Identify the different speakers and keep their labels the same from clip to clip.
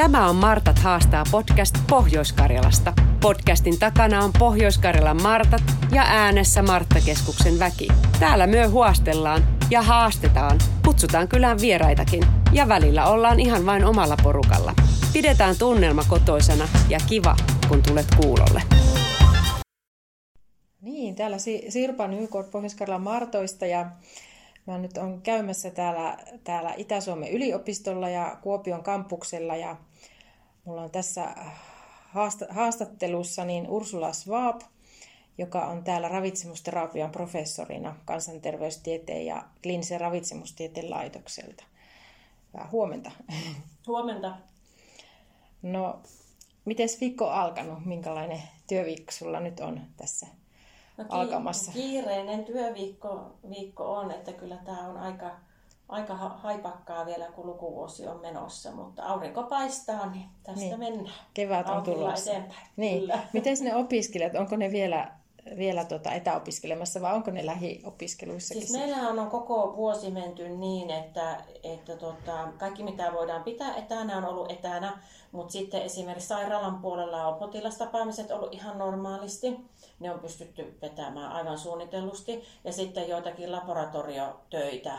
Speaker 1: Tämä on Martat haastaa podcast Pohjois-Karjalasta. Podcastin takana on Pohjois-Karjalan Martat ja äänessä Marttakeskuksen väki. Täällä myö huostellaan ja haastetaan, kutsutaan kylään vieraitakin ja välillä ollaan ihan vain omalla porukalla. Pidetään tunnelma kotoisena ja kiva, kun tulet kuulolle.
Speaker 2: Niin, täällä Sirpa Nykort pohjois Martoista ja Mä nyt on käymässä täällä, täällä Itä-Suomen yliopistolla ja Kuopion kampuksella ja mulla on tässä haastattelussa niin Ursula Schwab, joka on täällä ravitsemusterapian professorina kansanterveystieteen ja kliinisen ravitsemustieteen laitokselta. Hyvää huomenta.
Speaker 3: Huomenta.
Speaker 2: No, miten viikko on alkanut? Minkälainen työviikko sulla nyt on tässä no, alkamassa?
Speaker 3: Kiireinen työviikko viikko on, että kyllä tämä on aika, aika haipakkaa vielä, kun lukuvuosi on menossa, mutta aurinko paistaa, niin tästä niin. mennään.
Speaker 2: Kevät on tulossa. Niin. Miten ne opiskelijat, onko ne vielä vielä tuota etäopiskelemassa vai onko ne lähiopiskeluissa?
Speaker 3: Siis meillähän on koko vuosi menty niin, että, että tota, kaikki mitä voidaan pitää etänä on ollut etänä, mutta sitten esimerkiksi sairaalan puolella on potilastapaamiset ollut ihan normaalisti. Ne on pystytty vetämään aivan suunnitellusti ja sitten joitakin laboratoriotöitä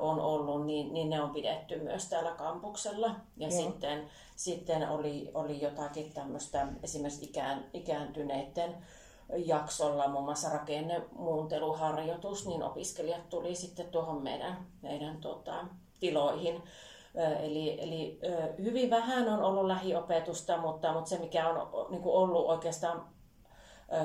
Speaker 3: on ollut, niin, niin ne on pidetty myös täällä kampuksella. Ja Joo. sitten, sitten oli, oli jotakin tämmöistä esimerkiksi ikään, ikääntyneiden jaksolla, muun muassa rakennemuunteluharjoitus, niin opiskelijat tuli sitten tuohon meidän, meidän tota, tiloihin. Eli, eli hyvin vähän on ollut lähiopetusta, mutta, mutta se mikä on niin kuin ollut oikeastaan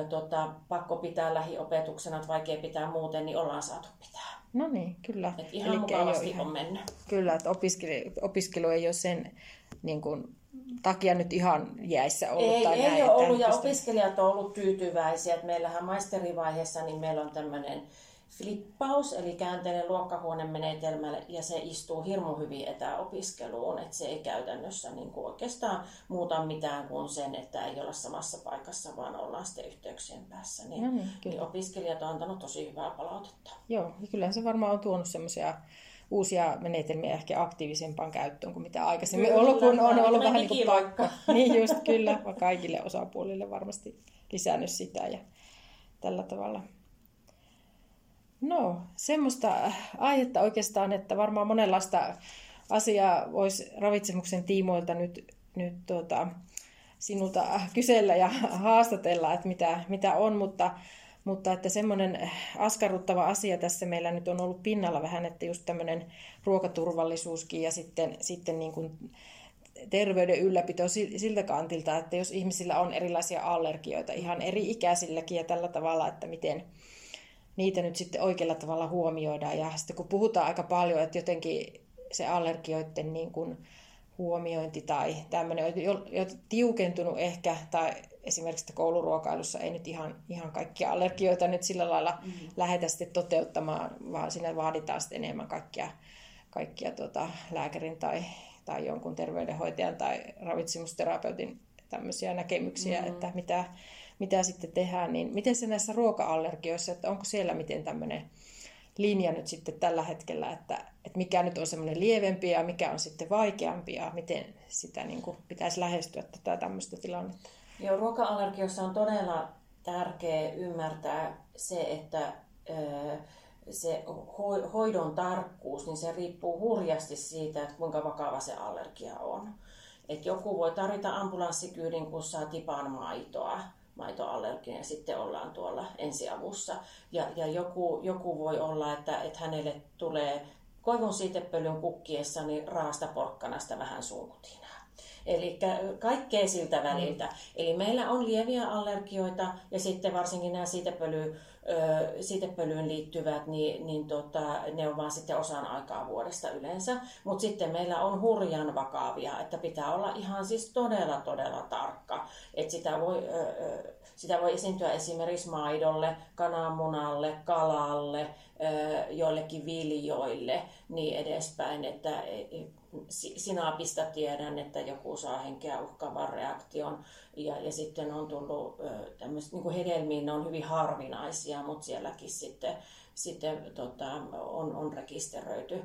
Speaker 3: tota, pakko pitää lähiopetuksena, että vaikea pitää muuten, niin ollaan saatu pitää.
Speaker 2: No niin, kyllä.
Speaker 3: Et ihan Eli mukavasti ihan, on mennyt.
Speaker 2: Kyllä, että opiskelu, opiskelu ei ole sen niin kuin, takia nyt ihan jäissä ollut.
Speaker 3: Ei,
Speaker 2: tai
Speaker 3: ei
Speaker 2: näin,
Speaker 3: ole ollut ja opiskelijat on ollut tyytyväisiä. Että meillähän maisterivaiheessa niin meillä on tämmöinen flippaus, eli käänteinen luokkahuonemenetelmä, ja se istuu hirmu hyvin etäopiskeluun, että se ei käytännössä niin kuin oikeastaan muuta mitään kuin sen, että ei olla samassa paikassa, vaan ollaan sitten yhteyksien päässä. Niin, no niin, kyllä. niin opiskelijat on antanut tosi hyvää palautetta.
Speaker 2: Joo, ja kyllähän se varmaan on tuonut semmoisia uusia menetelmiä ehkä aktiivisempaan käyttöön kuin mitä aikaisemmin kyllä, ollut, kun on ollut vähän niin kuin paikka. niin just kyllä, kaikille osapuolille varmasti lisännyt sitä ja tällä tavalla. No, semmoista aihetta oikeastaan, että varmaan monenlaista asiaa voisi ravitsemuksen tiimoilta nyt, nyt tuota, sinulta kysellä ja haastatella, että mitä, mitä on, mutta mutta että semmoinen askarruttava asia tässä meillä nyt on ollut pinnalla vähän, että just tämmöinen ruokaturvallisuuskin ja sitten, sitten niin kuin terveyden ylläpito siltä kantilta, että jos ihmisillä on erilaisia allergioita ihan eri ikäisilläkin ja tällä tavalla, että miten niitä nyt sitten oikealla tavalla huomioidaan. Ja sitten kun puhutaan aika paljon, että jotenkin se allergioiden niin kuin huomiointi tai tämmöinen on jo, jo tiukentunut ehkä, tai esimerkiksi kouluruokailussa ei nyt ihan, ihan kaikkia allergioita nyt sillä lailla mm-hmm. lähdetä sitten toteuttamaan, vaan siinä vaaditaan sitten enemmän kaikkia, kaikkia tuota, lääkärin tai, tai jonkun terveydenhoitajan tai ravitsemusterapeutin tämmöisiä näkemyksiä, mm-hmm. että mitä, mitä sitten tehdään. Niin miten se näissä ruoka-allergioissa, että onko siellä miten tämmöinen linja nyt sitten tällä hetkellä, että, että mikä nyt on semmoinen lievempi ja mikä on sitten vaikeampi ja miten sitä niin kuin pitäisi lähestyä tätä tämmöistä tilannetta?
Speaker 3: Joo, ruoka-allergiossa on todella tärkeää ymmärtää se, että se hoidon tarkkuus, niin se riippuu hurjasti siitä, että kuinka vakava se allergia on. Et joku voi tarvita ambulanssikyydin, kun saa tipan maitoa, maitoallerginen ja sitten ollaan tuolla ensiavussa. Ja, ja joku, joku voi olla, että, että hänelle tulee koivun siitepölyn kukkiessa niin raasta porkkanasta vähän suukutinaa. Eli kaikkea siltä väliltä. Mm. Eli meillä on lieviä allergioita ja sitten varsinkin nämä siitepöly, siitepölyyn liittyvät, niin, niin tota, ne on vaan sitten osan aikaa vuodesta yleensä. Mutta sitten meillä on hurjan vakavia, että pitää olla ihan siis todella todella tarkka. Että sitä voi, sitä voi esiintyä esimerkiksi maidolle, kananmunalle, kalalle, joillekin viljoille, niin edespäin, että e, e, sinapista tiedän, että joku saa henkeä uhkaavan reaktion. Ja, ja sitten on tullut tämmöiset, niin hedelmiin, ne on hyvin harvinaisia, mutta sielläkin sitten, sitten tota, on, on rekisteröity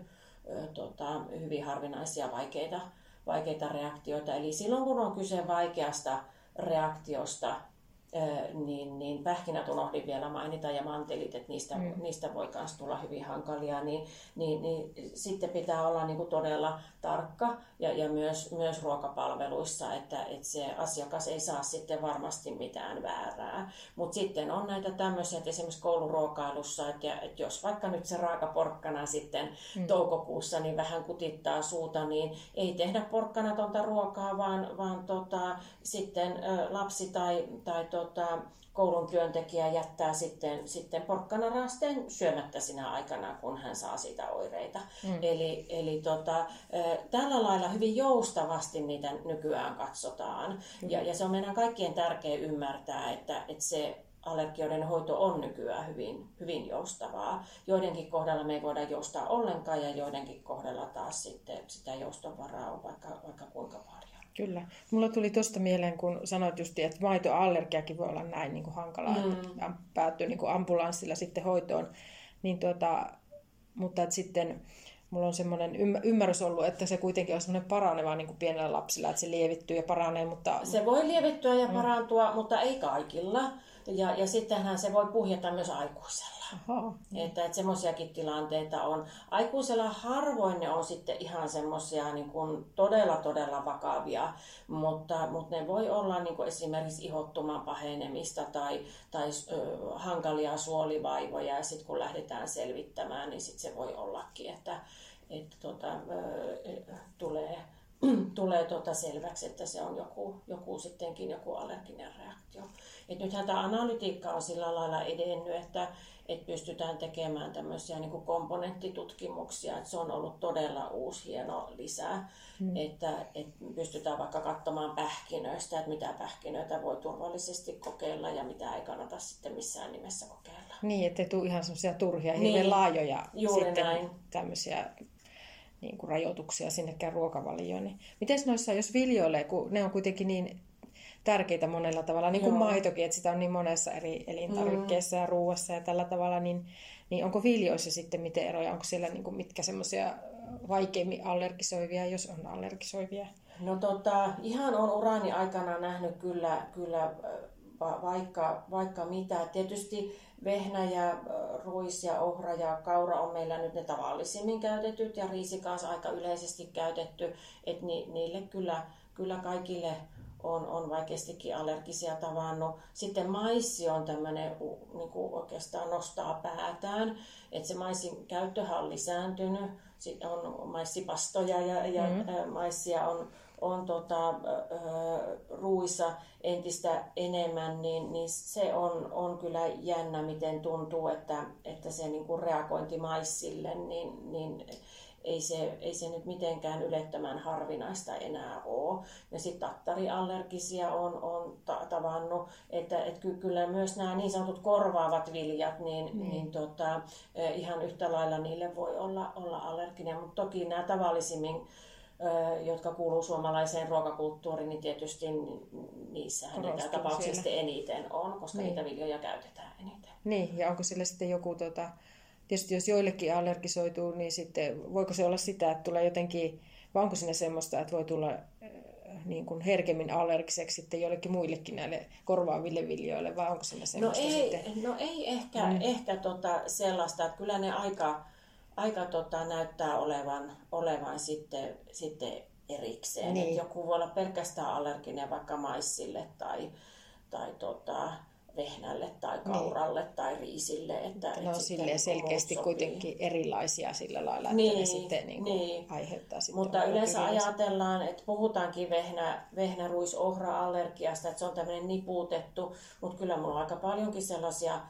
Speaker 3: tota, hyvin harvinaisia vaikeita, vaikeita reaktioita. Eli silloin kun on kyse vaikeasta reaktiosta, niin, niin pähkinät unohdin vielä mainita ja mantelit, että niistä, mm. niistä voi myös tulla hyvin hankalia, niin, niin, niin sitten pitää olla niin kuin todella tarkka ja, ja myös, myös ruokapalveluissa, että, että se asiakas ei saa sitten varmasti mitään väärää. Mutta sitten on näitä tämmöisiä, että esimerkiksi kouluruokailussa, että, että jos vaikka nyt se raakaporkkana sitten mm. toukokuussa niin vähän kutittaa suuta, niin ei tehdä porkkanatonta ruokaa, vaan, vaan tota, sitten lapsi tai, tai to, tota, koulun työntekijä jättää sitten, sitten porkkanarasteen syömättä sinä aikana, kun hän saa siitä oireita. Mm. Eli, eli tota, tällä lailla hyvin joustavasti niitä nykyään katsotaan. Mm. Ja, ja se on meidän kaikkien tärkeä ymmärtää, että, että se allergioiden hoito on nykyään hyvin, hyvin joustavaa. Joidenkin kohdalla me ei voida joustaa ollenkaan ja joidenkin kohdalla taas sitten sitä joustovaraa on vaikka, vaikka kuinka paljon.
Speaker 2: Kyllä. Mulla tuli tuosta mieleen, kun sanoit just, että maitoallergiakin voi olla näin niin kuin hankalaa, mm. että päättyy niin kuin ambulanssilla sitten hoitoon. Niin tuota, mutta että sitten mulla on semmoinen ymmärrys ollut, että se kuitenkin on semmoinen paraneva niin kuin pienellä lapsilla, että se lievittyy ja paranee. Mutta...
Speaker 3: Se voi lievittyä ja mm. parantua, mm. mutta ei kaikilla. Ja, ja sittenhän se voi puhjata myös aikuisella. Aha. Että, että semmoisiakin tilanteita on. Aikuisella harvoin ne on sitten ihan semmoisia niin kuin todella todella vakavia, mutta, mutta ne voi olla niin kuin esimerkiksi ihottuman pahenemista tai, tai ö, hankalia suolivaivoja ja sitten kun lähdetään selvittämään, niin sitten se voi ollakin, että, että tota, ö, tulee tulee tuota selväksi, että se on joku, joku sittenkin joku allerginen reaktio. Et nythän tämä analytiikka on sillä lailla edennyt, että, että pystytään tekemään tämmöisiä niin kuin komponenttitutkimuksia, että se on ollut todella uusi hieno lisä, mm. että, että pystytään vaikka katsomaan pähkinöistä, että mitä pähkinöitä voi turvallisesti kokeilla ja mitä ei kannata sitten missään nimessä kokeilla.
Speaker 2: Niin, ettei tule ihan semmoisia turhia, niin, hirveän laajoja sitten näin. tämmöisiä niin kuin rajoituksia sinnekään ruokavalioon. Niin miten noissa, jos viljoilee, kun ne on kuitenkin niin tärkeitä monella tavalla, niin kuin Joo. maitokin, että sitä on niin monessa eri elintarvikkeessa mm. ja ruuassa ja tällä tavalla, niin, niin onko viljoissa sitten miten eroja, onko siellä niin kuin mitkä semmoisia vaikeimmin allergisoivia, jos on allergisoivia?
Speaker 3: No tota, ihan on urani aikana nähnyt kyllä, kyllä vaikka, vaikka mitä. Tietysti vehnä ja ruis ja ohra ja kaura on meillä nyt ne tavallisimmin käytetyt ja riisi kanssa aika yleisesti käytetty, että ni, niille kyllä, kyllä kaikille on, on vaikeastikin allergisia tavannut. Sitten maissi on tämmöinen, niin kuin oikeastaan nostaa päätään, että se maissin käyttöhän on lisääntynyt. Sitten on maissipastoja ja, ja mm-hmm. maissia on, on tota, ruuissa entistä enemmän, niin, niin se on, on kyllä jännä, miten tuntuu, että, että se niin kuin reagointi maissille, niin, niin ei se, ei se nyt mitenkään ylettömän harvinaista enää ole. Ja sitten tattariallergisia on, on ta- tavannut, että et kyllä myös nämä niin sanotut korvaavat viljat, niin, mm. niin tota, ihan yhtä lailla niille voi olla, olla allerginen, mutta toki nämä tavallisimmin jotka kuuluu suomalaiseen ruokakulttuuriin, niin tietysti niissähän niitä tapauksia eniten on, koska niin. niitä viljoja käytetään eniten.
Speaker 2: Niin, ja onko sillä sitten joku tota, tietysti jos joillekin allergisoituu, niin sitten voiko se olla sitä, että tulee jotenkin, vai onko sinne semmoista, että voi tulla äh, niin kuin herkemmin allergiseksi sitten joillekin muillekin näille korvaaville viljoille, vai onko sinne no semmoista
Speaker 3: no ei,
Speaker 2: sitten?
Speaker 3: No ei ehkä, mm. ehkä tota sellaista, että kyllä ne aika, aika tota näyttää olevan, olevan sitten, sitten erikseen. Niin. Että joku voi olla pelkästään allerginen vaikka maissille tai, tai tota, vehnälle tai niin. kauralle niin. tai riisille. Että,
Speaker 2: no että silleen niin selkeästi kuitenkin erilaisia sillä lailla, että niin, ne sitten niin kuin niin. aiheuttaa sitten
Speaker 3: Mutta yleensä ajatellaan, että puhutaankin vehnä, vehnä ruis, ohra allergiasta, että se on tämmöinen niputettu, mutta kyllä mulla on aika paljonkin sellaisia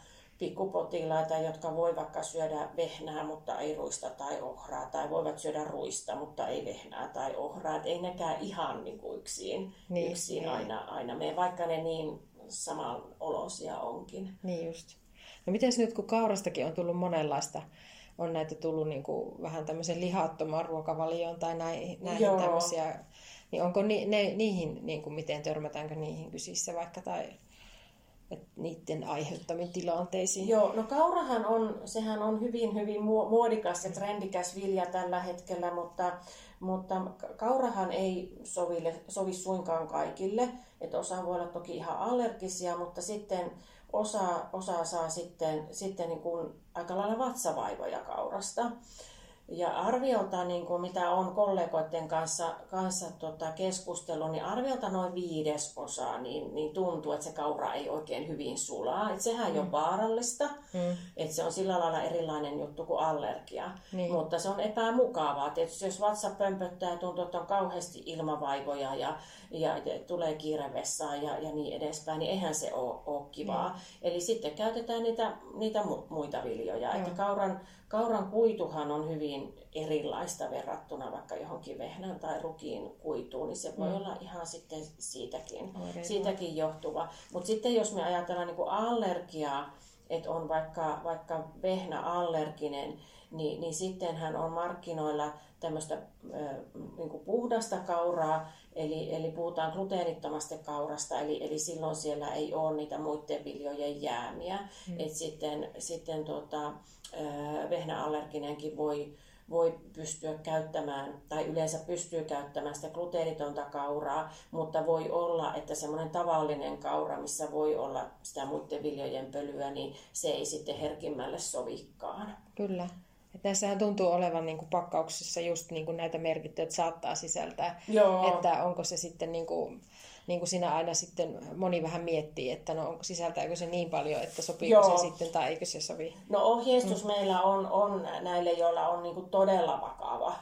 Speaker 3: pikkupotilaita, jotka voi vaikka syödä vehnää, mutta ei ruista tai ohraa, tai voivat syödä ruista, mutta ei vehnää tai ohraa. Et ei nekään ihan niin kuin yksin, niin, yksin niin. aina, aina mene, vaikka ne niin olosia onkin.
Speaker 2: Niin just. No miten nyt, kun kaurastakin on tullut monenlaista, on näitä tullut niin kuin vähän tämmöisen lihattoman ruokavalioon tai näihin, näihin niin onko ni, ne, niihin, niin kuin miten törmätäänkö niihin kysissä vaikka tai että niiden aiheuttamiin tilanteisiin.
Speaker 3: Joo, no kaurahan on, sehän on hyvin, hyvin muodikas ja trendikäs vilja tällä hetkellä, mutta, mutta kaurahan ei sovi, sovi suinkaan kaikille. Että osa voi olla toki ihan allergisia, mutta sitten osa, osa saa sitten, sitten niin kuin aika lailla vatsavaivoja kaurasta. Ja arviolta, niin kuin mitä on kollegoiden kanssa, kanssa tota, keskustellut, niin arviolta noin viidesosa niin, niin tuntuu, että se kaura ei oikein hyvin sulaa. Että sehän mm. ei ole vaarallista, mm. että se on sillä lailla erilainen juttu kuin allergia. Niin. Mutta se on epämukavaa. Tietysti jos vatsa pömpöttää ja tuntuu, että on kauheasti ilmavaivoja ja, ja, tulee kiire vessaan ja, ja niin edespäin, niin eihän se ole, ole kivaa. Mm. Eli sitten käytetään niitä, niitä muita viljoja. Mm. Että kauran Kauran kuituhan on hyvin erilaista verrattuna vaikka johonkin vehnän tai rukiin kuituun, niin se voi mm. olla ihan sitten siitäkin, siitäkin johtuva. Mutta sitten jos me ajatellaan niin kuin allergiaa, että on vaikka, vaikka vehnäallerginen, niin, niin sittenhän on markkinoilla tämmöistä niin puhdasta kauraa, eli, eli puhutaan gluteenittomasta kaurasta, eli, eli silloin siellä ei ole niitä muiden viljojen jäämiä. Mm. Et sitten sitten tota, vehnäallerginenkin voi, voi pystyä käyttämään, tai yleensä pystyy käyttämään sitä gluteenitonta kauraa, mutta voi olla, että semmoinen tavallinen kaura, missä voi olla sitä muiden viljojen pölyä, niin se ei sitten herkimmälle sovikaan.
Speaker 2: Kyllä. Ja tässähän tuntuu olevan niin kuin pakkauksessa just niin kuin näitä merkittyjä, että saattaa sisältää, Joo. että onko se sitten niin kuin niin kuin siinä aina sitten moni vähän miettii, että no sisältääkö se niin paljon, että sopiiko Joo. se sitten tai eikö se sovi.
Speaker 3: No ohjeistus mm. meillä on, on näille, joilla on niin kuin todella vakava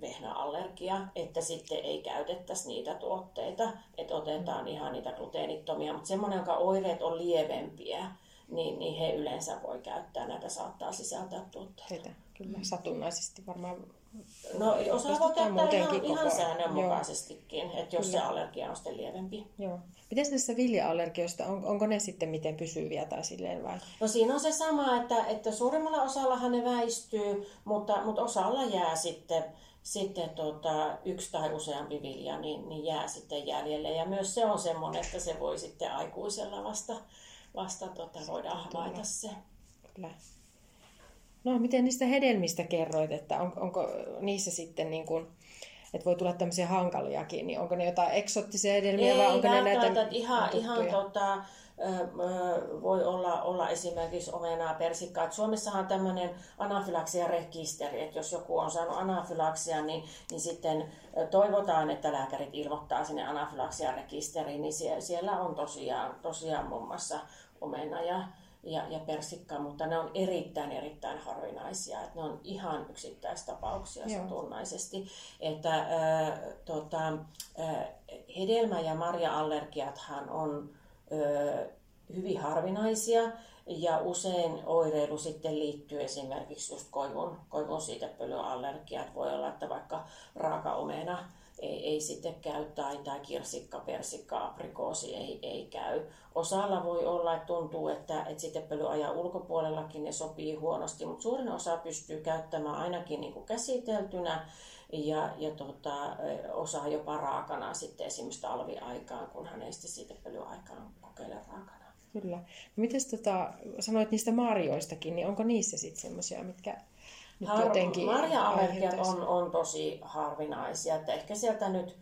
Speaker 3: vehnäallergia, että sitten ei käytettäisi niitä tuotteita, että otetaan mm. ihan niitä gluteenittomia, mutta semmoinen, jonka oireet on lievempiä, niin, niin he yleensä voi käyttää näitä, saattaa sisältää tuotteita. Heitä,
Speaker 2: kyllä, satunnaisesti varmaan
Speaker 3: No osa voi käyttää ihan, ihan säännönmukaisestikin, että jos Kyllä. se allergia on sitten lievempi.
Speaker 2: Joo. Miten näissä vilja-allergioista, on, onko ne sitten miten pysyviä tai silleen vai?
Speaker 3: No siinä on se sama, että, että suurimmalla osallahan ne väistyy, mutta, mutta osalla jää sitten, sitten tota, yksi tai useampi vilja, niin, niin jää sitten jäljelle. Ja myös se on semmoinen, että se voi sitten aikuisella vasta, vasta tota, voidaan havaita se. Kyllä.
Speaker 2: No, miten niistä hedelmistä kerroit, että on, onko niissä sitten niin kuin, että voi tulla tämmöisiä hankaliakin, niin onko ne jotain eksottisia hedelmiä
Speaker 3: Ei,
Speaker 2: vai onko ne näitä
Speaker 3: että ihan, ihan tota, voi olla, olla esimerkiksi omenaa, persikkaa. Suomessahan on tämmöinen anafylaksia-rekisteri, että jos joku on saanut anafylaksia, niin, niin sitten toivotaan, että lääkärit ilmoittaa sinne anafylaksia-rekisteriin, niin siellä, siellä on tosiaan, tosiaan muun muassa omena ja ja, ja persikka, mutta ne on erittäin erittäin harvinaisia. Että ne on ihan yksittäistapauksia Joo. satunnaisesti. Että äh, tota, äh, hedelmä- ja marja-allergiathan on äh, hyvin harvinaisia ja usein oireilu sitten liittyy esimerkiksi just koivun, koivun siitepölyallergiat. Voi olla, että vaikka raaka-omena ei, ei sitten käy tai, tai kirsikka, persikka, aprikoosi ei, ei käy. Osalla voi olla, että tuntuu, että, että sitten pölyajan ulkopuolellakin ne sopii huonosti, mutta suurin osa pystyy käyttämään ainakin niin kuin käsiteltynä ja, ja tota, osa jopa raakana sitten esimerkiksi talviaikaan, kun hän ei sitten siitä pölyaikaan kokeile raakana.
Speaker 2: Kyllä. Miten tota, sanoit niistä marjoistakin, niin onko niissä sitten semmoisia, mitkä
Speaker 3: Har- jotenkin Marja-allergiat on, on tosi harvinaisia, että ehkä sieltä nyt,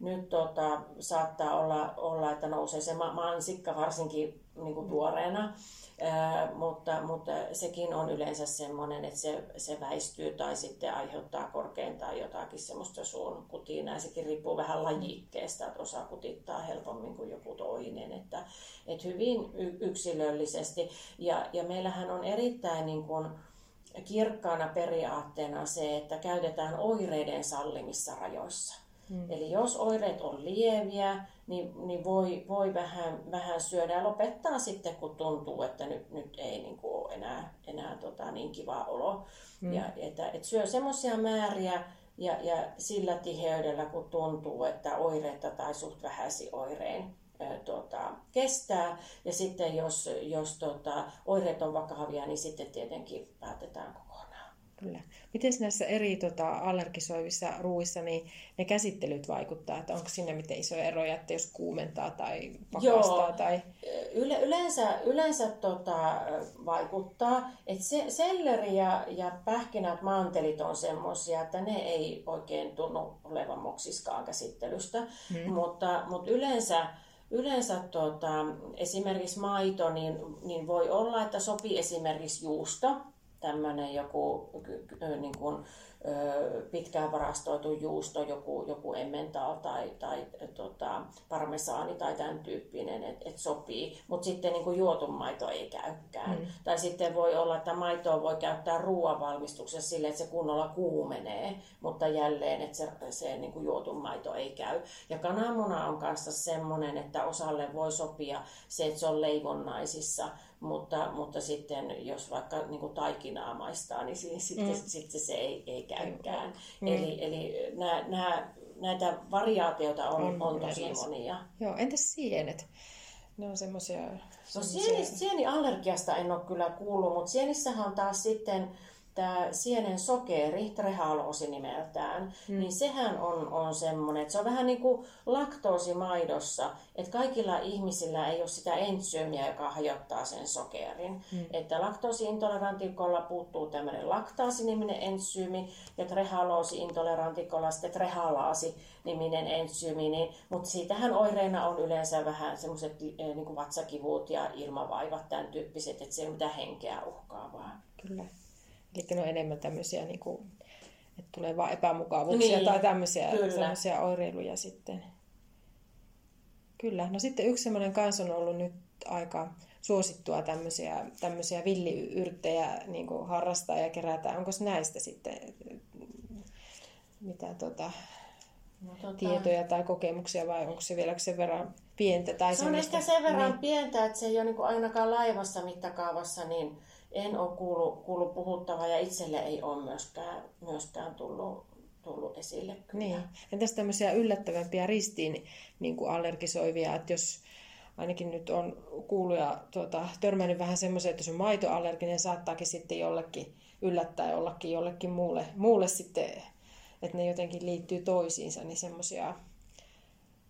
Speaker 3: nyt tota, saattaa olla, olla, että nousee se mansikka varsinkin niin kuin tuoreena, Ää, mutta, mutta sekin on yleensä semmoinen, että se, se väistyy tai sitten aiheuttaa korkeintaan jotakin semmoista suun kutinaa. Sekin riippuu vähän lajikkeesta, että osa kutittaa helpommin kuin joku toinen. Että, että hyvin yksilöllisesti. Ja, ja meillähän on erittäin niin kuin, kirkkaana periaatteena se, että käytetään oireiden sallimissa rajoissa. Mm. Eli jos oireet on lieviä, niin, niin voi, voi vähän, vähän syödä ja lopettaa sitten, kun tuntuu, että nyt, nyt ei niin kuin ole enää, enää tota, niin kiva olo. Mm. Ja, että, että syö semmoisia määriä ja, ja sillä tiheydellä, kun tuntuu, että oireita tai suht vähäisi oirein tuota, kestää. Ja sitten jos, jos tuota, oireet on vakavia, niin sitten tietenkin päätetään kokonaan.
Speaker 2: Kyllä. Miten näissä eri tota, allergisoivissa ruuissa niin ne käsittelyt vaikuttaa? Että onko siinä miten isoja eroja, että jos kuumentaa tai pakastaa? Joo. Tai...
Speaker 3: Yle, yleensä yleensä tota, vaikuttaa. Että se, selleri ja, ja pähkinät, mantelit on semmoisia, että ne ei oikein tunnu olevan moksiskaan käsittelystä. Hmm. Mutta, mutta yleensä Yleensä tota, esimerkiksi maito, niin, niin voi olla, että sopii esimerkiksi juusto, tämmöinen joku niin kuin, pitkään varastoitu juusto, joku, joku emmental tai, tai tota, parmesaani tai tämän tyyppinen, että et sopii. Mutta sitten niin kuin juotu maito ei käykään. Mm. Tai sitten voi olla, että maitoa voi käyttää ruoanvalmistuksessa sille, että se kunnolla kuumenee, mutta jälleen, että se, se niin kuin juotu maito ei käy. Ja kananmuna on kanssa semmoinen, että osalle voi sopia se, että se on leivonnaisissa, mutta, mutta sitten jos vaikka niin kuin taikinaa maistaa, niin sitten, mm. sitten se ei, ei käykään. Mm. Eli, eli nämä, nämä, näitä variaatioita on, on, on tosi erilaisia. monia.
Speaker 2: Joo, entäs sienet? Ne on semmoisia...
Speaker 3: No sieni, sieniallergiasta en ole kyllä kuullut, mutta sienissähän on taas sitten tämä sienen sokeri, trehaloosi nimeltään, mm. niin sehän on, on semmoinen, että se on vähän niin kuin laktoosi maidossa, että kaikilla ihmisillä ei ole sitä entsyymiä, joka hajottaa sen sokerin. Mm. Että laktoosiintolerantikolla puuttuu tämmöinen laktaasi-niminen entsyymi ja trehaloosi-intolerantikolla sitten trehalaasi-niminen entsyymi, niin, mutta siitähän oireina on yleensä vähän semmoiset eh, niin vatsakivut ja ilmavaivat, tämän tyyppiset, että se ei ole mitään henkeä uhkaavaa.
Speaker 2: Kyllä. Eli ne on enemmän tämmöisiä, niin kuin, että tulee vain epämukavuuksia niin, tai tämmöisiä, tämmöisiä oireiluja sitten. Kyllä. No sitten yksi semmoinen kanssa on ollut nyt aika suosittua tämmöisiä, tämmöisiä villiyrttejä niin kuin harrastaa ja kerätä. Onko näistä sitten mitä tota, no, tota... tietoja tai kokemuksia vai onko se vielä sen verran pientä? Tai
Speaker 3: se on ehkä sen verran niin... pientä, että se ei ole niin kuin ainakaan laivassa mittakaavassa niin en ole kuullut, kuullut puhuttavaa ja itselle ei ole myöskään, myöskään tullut, tullut esille. Kyllä.
Speaker 2: Niin. Entäs tämmöisiä yllättävämpiä ristiin niin kuin allergisoivia, että jos ainakin nyt on kuullut ja tuota, törmännyt vähän semmoiseen, että jos on maitoallerginen, saattaakin sitten jollekin yllättää jollakin jollekin muulle, muulle sitten, että ne jotenkin liittyy toisiinsa, niin semmoisia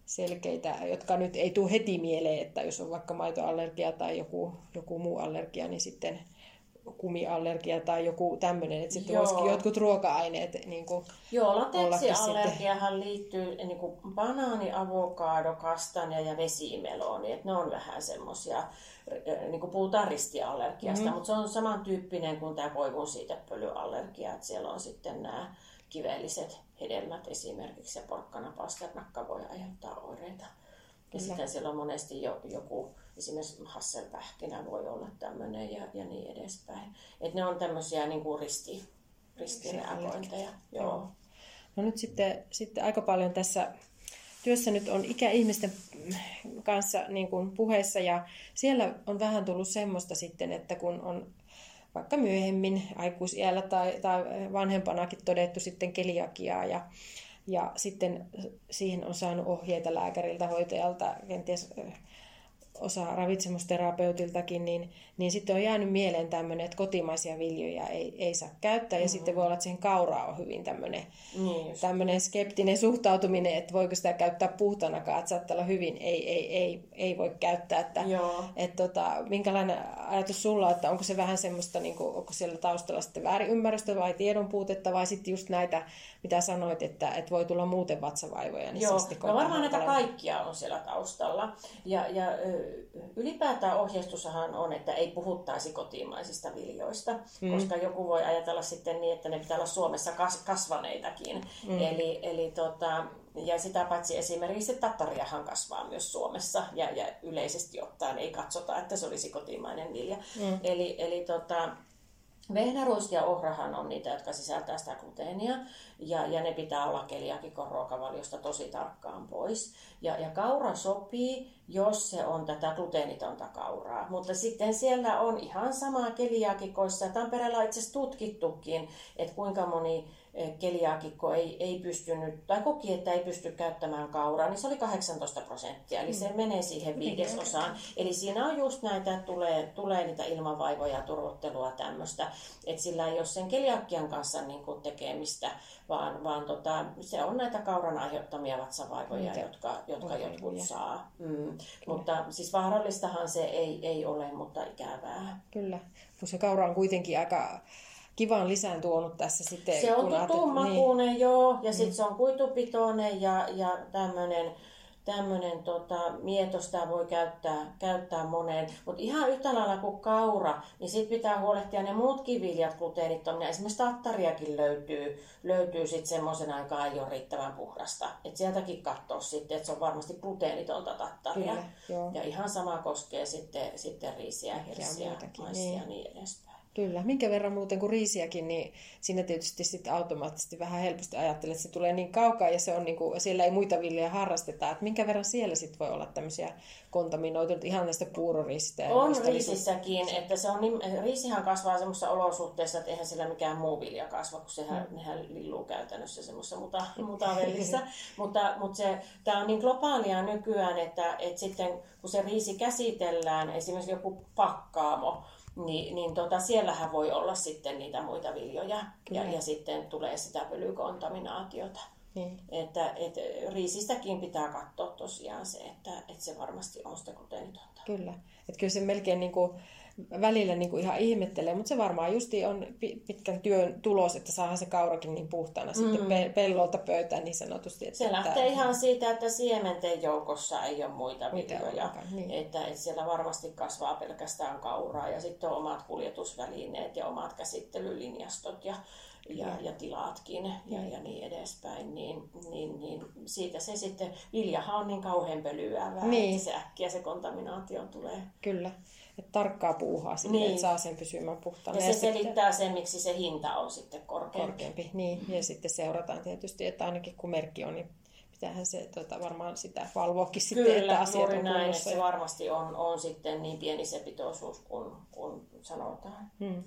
Speaker 2: selkeitä, jotka nyt ei tule heti mieleen, että jos on vaikka maitoallergia tai joku, joku muu allergia, niin sitten kumiallergia tai joku tämmöinen, että sitten voisikin jotkut ruoka-aineet niin kuin
Speaker 3: Joo, lateksiallergiahan liittyy niin kuin banaani, avokado, kastanja ja vesimeloni, että ne on vähän semmoisia, niin kuin puhutaan ristiallergiasta, mm. mutta se on samantyyppinen kuin tämä koivun siitepölyallergia, että siellä on sitten nämä kivelliset hedelmät esimerkiksi ja porkkana pasternakka voi aiheuttaa oireita. Ja Kyllä. sitten siellä on monesti jo, joku esimerkiksi hasselpähkinä voi olla tämmöinen ja, ja niin edespäin. Et ne on tämmöisiä niin kuin risti, ristireagointeja. Joo.
Speaker 2: No nyt sitten, sitten aika paljon tässä työssä nyt on ikäihmisten kanssa niin kuin puheessa ja siellä on vähän tullut semmoista sitten, että kun on vaikka myöhemmin aikuisiällä tai, tai vanhempanakin todettu sitten keliakiaa ja, ja sitten siihen on saanut ohjeita lääkäriltä, hoitajalta, kenties osa ravitsemusterapeutiltakin, niin, niin sitten on jäänyt mieleen tämmöinen, että kotimaisia viljoja ei, ei saa käyttää. Ja mm-hmm. sitten voi olla, että siihen kauraa on hyvin tämmöinen, niin tämmöinen skeptinen suhtautuminen, että voiko sitä käyttää puhtanakaan, että saattaa olla hyvin, ei, ei, ei, ei voi käyttää. Että, että tota, minkälainen ajatus sulla, että onko se vähän semmoista, niin kuin, onko siellä taustalla sitten väärinymmärrystä vai tiedon puutetta vai sitten just näitä, mitä sanoit, että, että voi tulla muuten vatsavaivoja.
Speaker 3: Niin Joo, no varmaan näitä kaikkia on siellä taustalla. Ja, ja ylipäätään ohjeistussahan on, että ei puhuttaisi kotimaisista viljoista, mm. koska joku voi ajatella sitten niin, että ne pitää olla Suomessa kas- kasvaneitakin. Mm. Eli, eli tota, ja sitä paitsi esimerkiksi tattariahan kasvaa myös Suomessa ja, ja yleisesti ottaen ei katsota, että se olisi kotimainen vilja. Mm. Eli, eli tota, Vehnäruiski ja ohrahan on niitä, jotka sisältää sitä gluteenia, ja, ja ne pitää olla keliakikon ruokavaliosta tosi tarkkaan pois. Ja, ja kaura sopii, jos se on tätä gluteenitonta kauraa. Mutta sitten siellä on ihan samaa keliaakikoissa. Tampereella on itse asiassa tutkittukin, että kuinka moni Eh, keliaakikko ei, ei pystynyt, tai koki, että ei pysty käyttämään kauraa, niin se oli 18 prosenttia, eli se mm. menee siihen viidesosaan. Eli siinä on just näitä, että tulee, tulee niitä ilmavaivoja, turvottelua tämmöistä, että sillä ei ole sen keliakian kanssa niin kuin tekemistä, vaan, vaan tota, se on näitä kauran aiheuttamia vatsavaivoja, Mitä? jotka, jotka jotkut saa. Mm. Mutta siis vaarallistahan se ei, ei ole, mutta ikävää.
Speaker 2: Kyllä, kun se kaura on kuitenkin aika kivan lisän tuonut tässä sitten.
Speaker 3: Se on tummakuunen, niin. joo, ja mm. sitten se on kuitupitoinen ja, ja tämmöinen tämmöinen tota, mietos tämä voi käyttää, käyttää moneen. Mutta ihan yhtä lailla kuin kaura, niin sitten pitää huolehtia ne muutkin viljat gluteenittomia. Esimerkiksi tattariakin löytyy, löytyy sitten semmoisen aikaa ei ole riittävän puhdasta. Et sieltäkin katsoa sitten, että se on varmasti gluteenitonta tattaria. Kyllä, ja ihan sama koskee sitten, sitten riisiä, hirsiä, maissia niin. ja niin edespäin.
Speaker 2: Kyllä, minkä verran muuten kuin riisiäkin, niin siinä tietysti sitten automaattisesti vähän helposti ajattelee, että se tulee niin kaukaa ja se on niin kuin, siellä ei muita viljaa harrasteta. Että minkä verran siellä sitten voi olla tämmöisiä kontaminoituneita ihan näistä puuroriisistä?
Speaker 3: On riisissäkin, niin, että se on niin, riisihän kasvaa semmoisessa olosuhteessa, että eihän sillä mikään muu vilja kasva, kun sehän, mm. nehän lilluu käytännössä semmoisessa muta, mutavellissa. mutta mutta se, tämä on niin globaalia nykyään, että, että sitten kun se riisi käsitellään, esimerkiksi joku pakkaamo, niin, niin tota, siellähän voi olla sitten niitä muita viljoja ja, ja sitten tulee sitä pölykontaminaatiota. Niin. Että et, riisistäkin pitää katsoa tosiaan se, että, että se varmasti on sitä gluteenitonta.
Speaker 2: Kyllä. Että kyllä se melkein niin kuin välillä niin kuin ihan ihmettelee, mutta se varmaan justi on pitkän työn tulos, että saadaan se kaurakin niin puhtaana mm. sitten pellolta pöytään niin sanotusti.
Speaker 3: Että se lähtee että... ihan siitä, että siementen joukossa ei ole muita viljoja. Niin. Että, että siellä varmasti kasvaa pelkästään kauraa ja sitten on omat kuljetusvälineet ja omat käsittelylinjastot ja ja, ja tilaatkin ja, ja niin edespäin, niin, niin, niin siitä se sitten, viljahan on niin kauhean pölyävää, niin. että se äkkiä se kontaminaatio tulee.
Speaker 2: Kyllä että tarkkaa puuhaa sinne, niin. että saa sen pysymään puhtaana.
Speaker 3: Ja se ja selittää sitten, sen, miksi se hinta on sitten korkeampi.
Speaker 2: korkeampi. Niin, ja sitten seurataan tietysti, että ainakin kun merkki on, niin pitäähän se tota, varmaan sitä valvoakin sitten,
Speaker 3: Kyllä,
Speaker 2: että asiat
Speaker 3: on näin, että se varmasti on, on sitten niin pieni se pitoisuus kuin, kuin sanotaan. Hmm.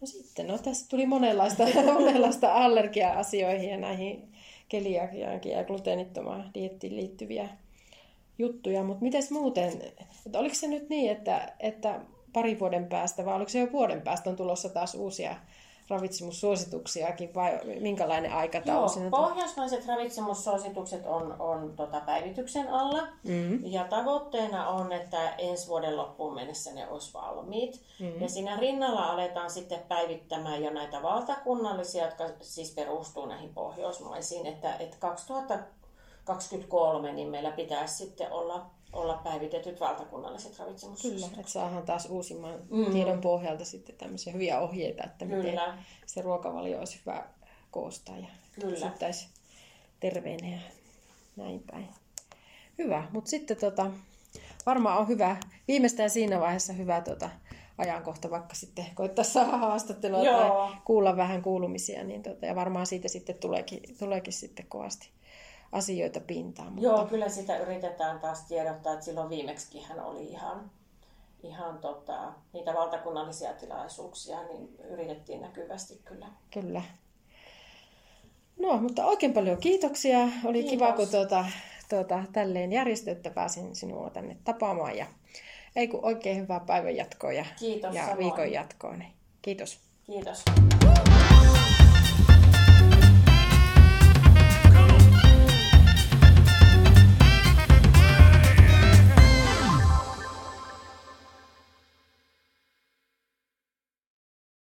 Speaker 2: No sitten, no tässä tuli monenlaista, monenlaista allergia-asioihin ja näihin keliakiaankin ja gluteenittomaan diettiin liittyviä juttuja, mutta miten muuten, että oliko se nyt niin, että, että pari vuoden päästä vai oliko se jo vuoden päästä on tulossa taas uusia ravitsemussuosituksiakin vai minkälainen aikataulu Joo,
Speaker 3: siinä? Pohjoismaiset ravitsemussuositukset on, on tota päivityksen alla mm-hmm. ja tavoitteena on, että ensi vuoden loppuun mennessä ne olisi valmiit. Mm-hmm. Ja siinä rinnalla aletaan sitten päivittämään jo näitä valtakunnallisia, jotka siis perustuu näihin pohjoismaisiin, että, että 2000 2023, niin meillä pitäisi sitten olla, olla päivitetyt valtakunnalliset ravitsemussuositukset.
Speaker 2: Kyllä, että saadaan taas uusimman mm. tiedon pohjalta sitten tämmöisiä hyviä ohjeita, että Kyllä. miten se ruokavalio olisi hyvä koostaa ja pysyttäisi terveenä ja näin päin. Hyvä, mutta sitten tota, varmaan on hyvä, viimeistään siinä vaiheessa hyvä tota, ajankohta, vaikka sitten koittaa saada haastattelua Joo. tai kuulla vähän kuulumisia, niin tota, ja varmaan siitä sitten tuleekin, tuleekin sitten kovasti asioita pintaan.
Speaker 3: Mutta... Joo, kyllä sitä yritetään taas tiedottaa, että silloin viimeksi hän oli ihan, ihan tota, niitä valtakunnallisia tilaisuuksia, niin yritettiin näkyvästi kyllä.
Speaker 2: Kyllä. No, mutta oikein paljon kiitoksia. Oli Kiitos. kiva, kun tuota, tuota, tälleen järjestö, että pääsin sinua tänne tapaamaan. Ja ei kun oikein hyvää päivän jatkoa ja,
Speaker 3: Kiitos,
Speaker 2: ja viikon jatkoa. Niin kiitos.
Speaker 3: Kiitos.